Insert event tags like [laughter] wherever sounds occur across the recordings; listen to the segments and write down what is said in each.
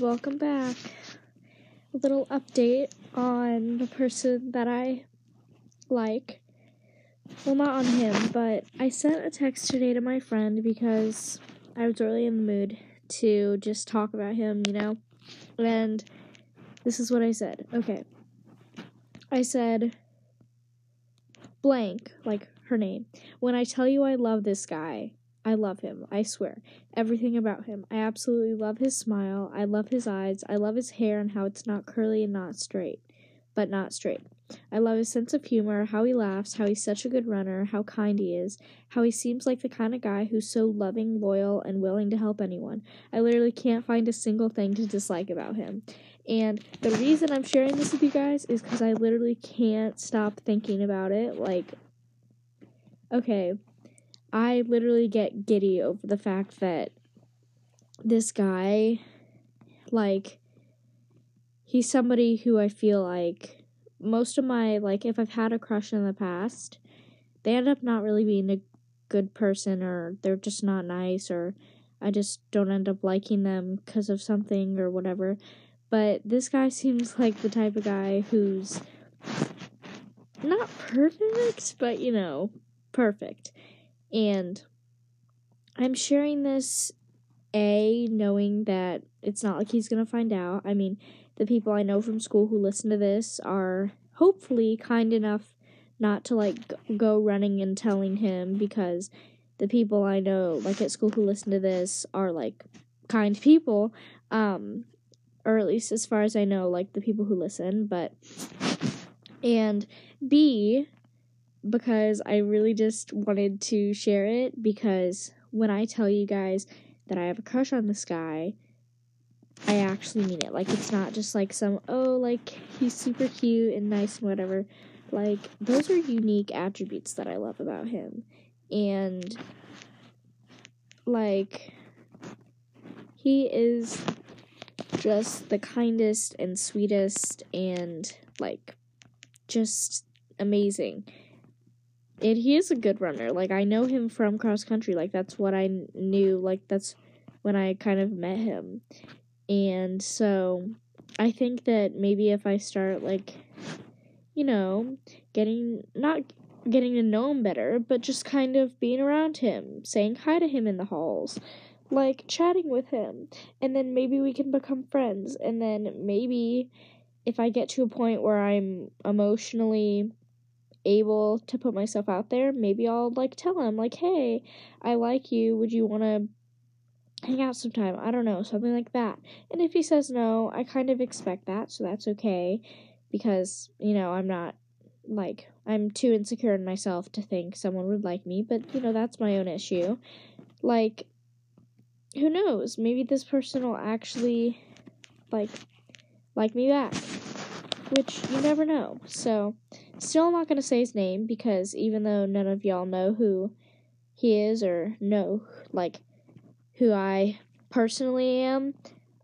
welcome back. A little update on the person that I like. Well, not on him, but I sent a text today to my friend because I was really in the mood to just talk about him, you know? And this is what I said. Okay. I said, blank, like her name. When I tell you I love this guy, I love him. I swear. Everything about him. I absolutely love his smile. I love his eyes. I love his hair and how it's not curly and not straight, but not straight. I love his sense of humor, how he laughs, how he's such a good runner, how kind he is, how he seems like the kind of guy who's so loving, loyal, and willing to help anyone. I literally can't find a single thing to dislike about him. And the reason I'm sharing this with you guys is because I literally can't stop thinking about it. Like, okay, I literally get giddy over the fact that this guy, like, he's somebody who I feel like most of my, like, if I've had a crush in the past, they end up not really being a good person or they're just not nice or I just don't end up liking them because of something or whatever. But this guy seems like the type of guy who's not perfect, but you know, perfect. And I'm sharing this A, knowing that it's not like he's going to find out. I mean, the people I know from school who listen to this are hopefully kind enough not to like go running and telling him because the people I know like at school who listen to this are like kind people um or at least as far as I know like the people who listen but and B because I really just wanted to share it because when I tell you guys that I have a crush on this guy, I actually mean it. Like it's not just like some oh like he's super cute and nice and whatever. Like those are unique attributes that I love about him. And like he is just the kindest and sweetest and like just amazing and he is a good runner. Like I know him from cross country. Like that's what I knew. Like that's when I kind of met him. And so I think that maybe if I start like you know, getting not getting to know him better, but just kind of being around him, saying hi to him in the halls, like chatting with him, and then maybe we can become friends, and then maybe if I get to a point where I'm emotionally able to put myself out there, maybe I'll like tell him like, "Hey, I like you. Would you want to hang out sometime?" I don't know, something like that. And if he says no, I kind of expect that, so that's okay because, you know, I'm not like I'm too insecure in myself to think someone would like me, but you know, that's my own issue. Like who knows? Maybe this person will actually like like me back which you never know. So, still I'm not going to say his name because even though none of y'all know who he is or know, like, who I personally am,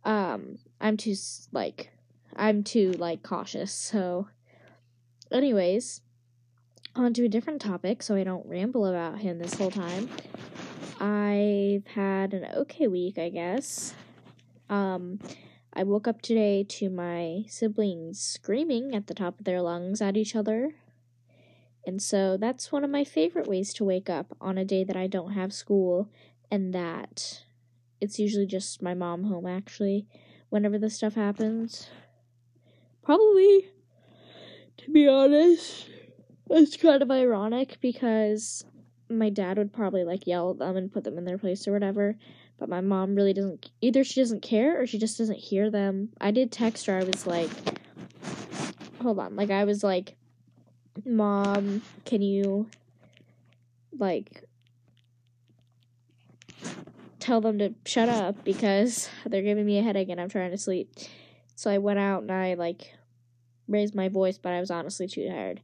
um, I'm too, like, I'm too, like, cautious. So, anyways, on to a different topic so I don't ramble about him this whole time. I've had an okay week, I guess. Um, I woke up today to my siblings screaming at the top of their lungs at each other. And so that's one of my favorite ways to wake up on a day that I don't have school and that it's usually just my mom home actually whenever this stuff happens. Probably to be honest, it's kind of ironic because my dad would probably like yell at them and put them in their place or whatever but my mom really doesn't either she doesn't care or she just doesn't hear them. I did text her. I was like hold on. Like I was like mom, can you like tell them to shut up because they're giving me a headache and I'm trying to sleep. So I went out and I like raised my voice, but I was honestly too tired.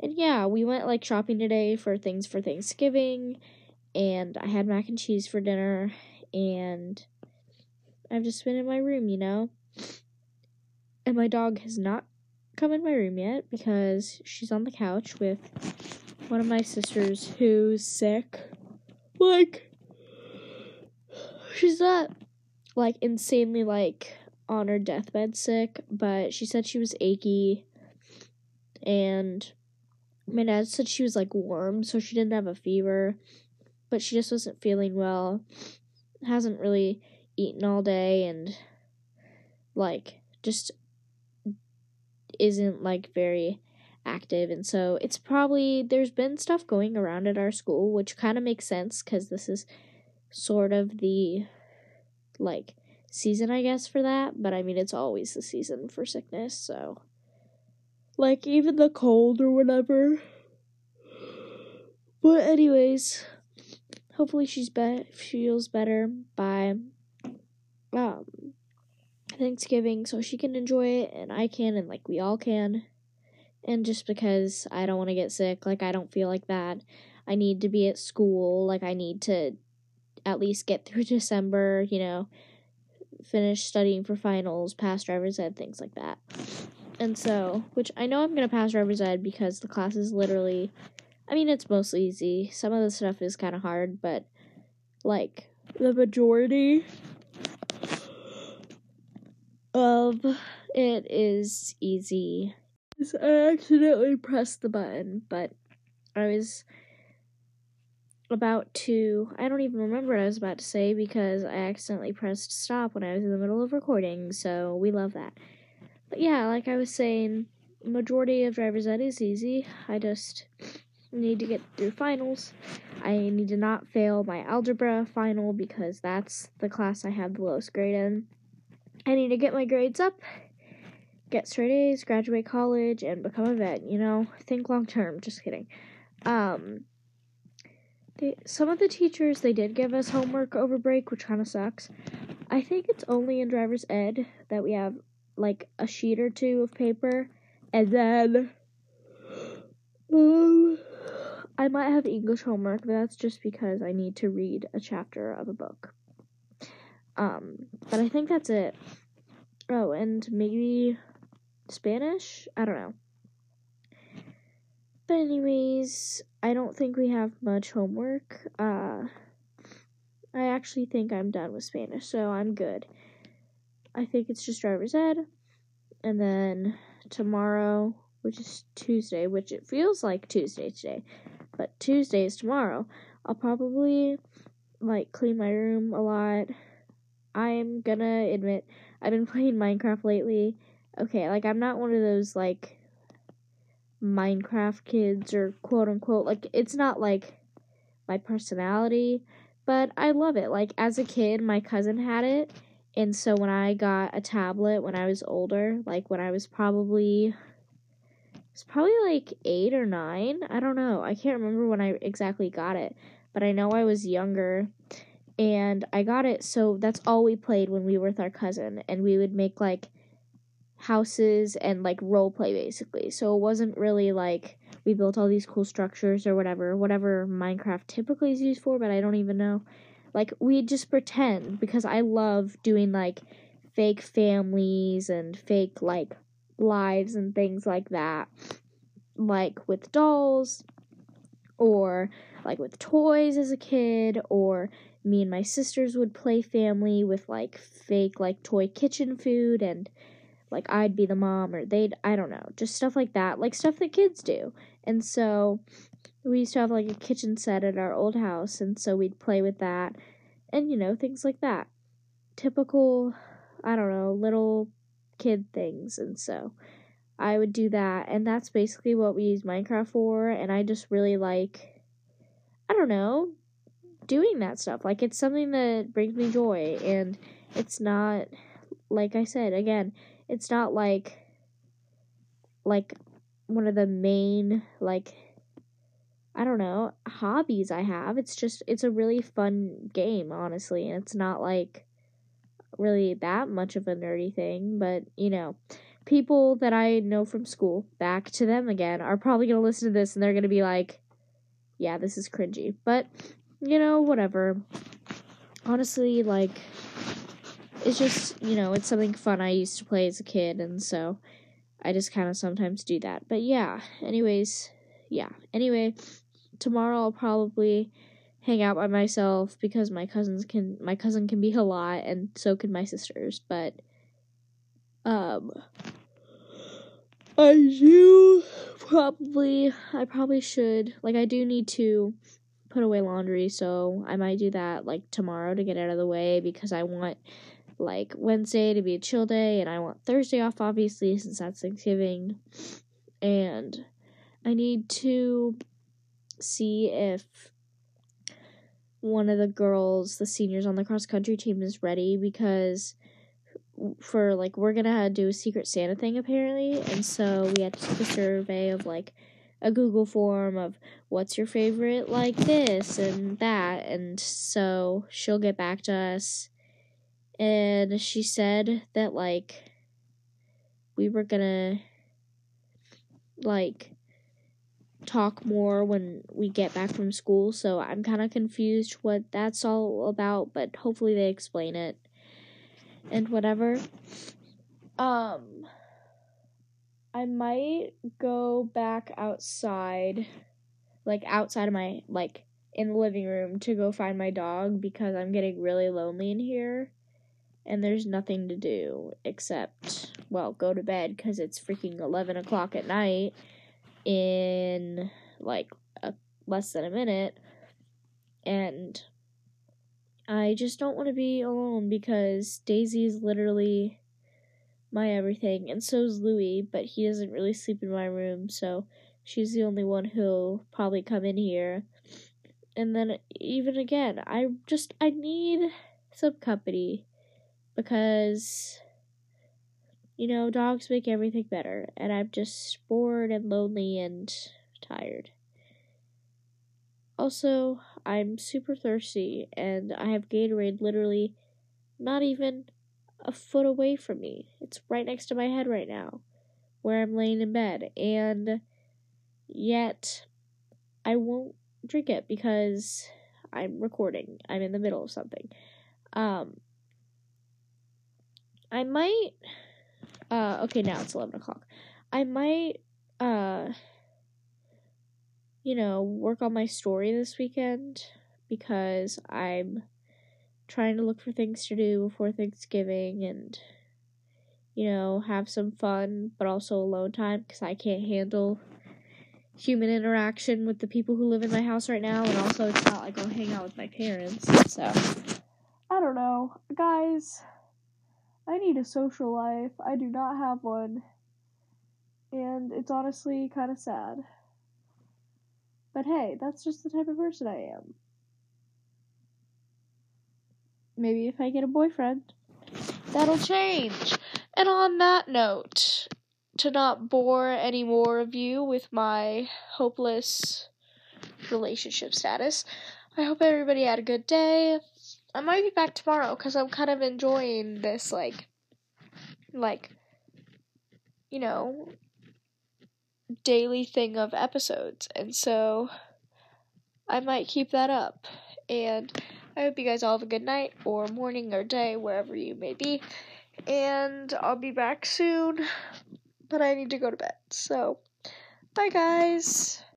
And yeah, we went like shopping today for things for Thanksgiving and I had mac and cheese for dinner and I've just been in my room, you know. And my dog has not come in my room yet because she's on the couch with one of my sisters who's sick. Like, she's not like insanely like on her deathbed sick, but she said she was achy and my dad said she was like warm, so she didn't have a fever, but she just wasn't feeling well. Hasn't really eaten all day and like just isn't like very active and so it's probably there's been stuff going around at our school which kind of makes sense cuz this is sort of the like season I guess for that, but I mean it's always the season for sickness, so like even the cold or whatever. But anyways, hopefully she's be- feels better by um Thanksgiving so she can enjoy it and I can and like we all can. And just because I don't want to get sick, like I don't feel like that. I need to be at school, like I need to at least get through [laughs] December, you know, finish studying for finals, pass driver's ed, things like that. And so, which I know I'm going to pass driver's ed because the class is literally, I mean, it's mostly easy. Some of the stuff is kind of hard, but like the majority of it is easy. I accidentally pressed the button, but I was about to I don't even remember what I was about to say because I accidentally pressed stop when I was in the middle of recording, so we love that. But yeah, like I was saying, majority of driver's ed is easy. I just need to get through finals. I need to not fail my algebra final because that's the class I have the lowest grade in. I need to get my grades up, get straight A's, graduate college, and become a vet. You know, think long term. Just kidding. Um, they, some of the teachers they did give us homework over break, which kind of sucks. I think it's only in driver's ed that we have like a sheet or two of paper, and then um, I might have English homework, but that's just because I need to read a chapter of a book. Um, but I think that's it. Oh, and maybe Spanish? I don't know. But anyways, I don't think we have much homework. Uh I actually think I'm done with Spanish, so I'm good. I think it's just driver's ed. And then tomorrow, which is Tuesday, which it feels like Tuesday today, but Tuesday is tomorrow. I'll probably like clean my room a lot. I'm gonna admit I've been [laughs] playing Minecraft lately. Okay, like I'm not one of those like Minecraft kids or quote unquote like it's not like my personality, but I love it. Like as a kid, my cousin had it, and so when I got a tablet when I was older, like when I was probably it's probably like 8 or 9, I don't know. I can't remember when I exactly got it, but I know I was younger and I got it so that's all we played when we were with our cousin and we would make like houses and like role play basically. So it wasn't really like we built all these cool structures or whatever, whatever Minecraft typically is used for, but I don't even know. Like we just pretend because I love doing like fake families and fake like lives and things like that. Like with dolls or like with toys as a kid or me and my sisters would play family with like fake like toy kitchen food and like I'd be the mom or they'd I don't know, just stuff like that, like stuff that kids do. And so we used to have like a kitchen set at our old house and so we'd play with that and you know, things like that. Typical I don't know, little kid things and so I would do that and that's basically what we use Minecraft for and I just really like I don't know, doing that stuff. Like it's something that brings me joy and it's not like I said again, it's not like like one of the main like I don't know, hobbies I have. It's just it's a really fun game, honestly, and it's not like really that much of a nerdy thing, but you know, people that I know from school, back to them again, are probably going to listen to this and they're going to be like, yeah, this is cringy. But, you know, whatever. Honestly, like it's just, you know, it's something fun I used to play as a kid, and so I just kind of sometimes do that. But yeah, anyways, yeah. Anyway, tomorrow I'll probably hang out by myself because my cousins can my cousin can be a lot and so can my sisters, but Um, I do probably, I probably should, like, I do need to put away laundry, so I might do that, like, tomorrow to get out of the way because I want, like, Wednesday to be a chill day and I want Thursday off, obviously, since that's Thanksgiving. And I need to see if one of the girls, the seniors on the cross country team, is ready because for like we're gonna do a secret Santa thing apparently, and so we had to take a survey of like a Google form of what's your favorite like this and that, and so she'll get back to us, and she said that like we were gonna like talk more when we get back from school, so I'm kind of confused what that's all about, but hopefully they explain it and whatever. Um I might go back outside like outside of my like in the living room to go find my dog because I'm getting really lonely in here and there's nothing to do except well go to bed because it's freaking 11 o'clock at night in like a, less than a minute and I just don't want to be alone because Daisy is literally my everything, and so is Louis, but he doesn't really sleep in my room, so she's the only one who'll probably come in here. And then even again, I just I need some company because you know, dogs make everything better, and I'm just bored and lonely and tired. Also, I'm super thirsty and I have Gatorade literally not even a foot away from me. It's right next to my head right now where I'm laying in bed and yet I won't drink it because I'm recording. I'm in the middle of something. Um I might uh okay now it's eleven o'clock. I might uh you know, work on my story this weekend because I'm trying to look for things to do before Thanksgiving and, you know, have some fun, but also alone time because I can't handle human interaction with the people who live in my house right now. And also, it's not like I'll hang out with my parents. So, I don't know. Guys, I need a social life. I do not have one. And it's honestly kind of sad. But hey, that's just the type of person I am. Maybe if I get a boyfriend, that'll change. And on that note, to not bore any more of you with my hopeless relationship status, I hope everybody had a good day. I might be back tomorrow because I'm kind of enjoying this, like, like, you know, daily thing of episodes. And so I might keep that up. And I hope you guys all have a good night or morning or day, wherever you may be. And I'll be back soon. But I need to go to bed. So, bye guys.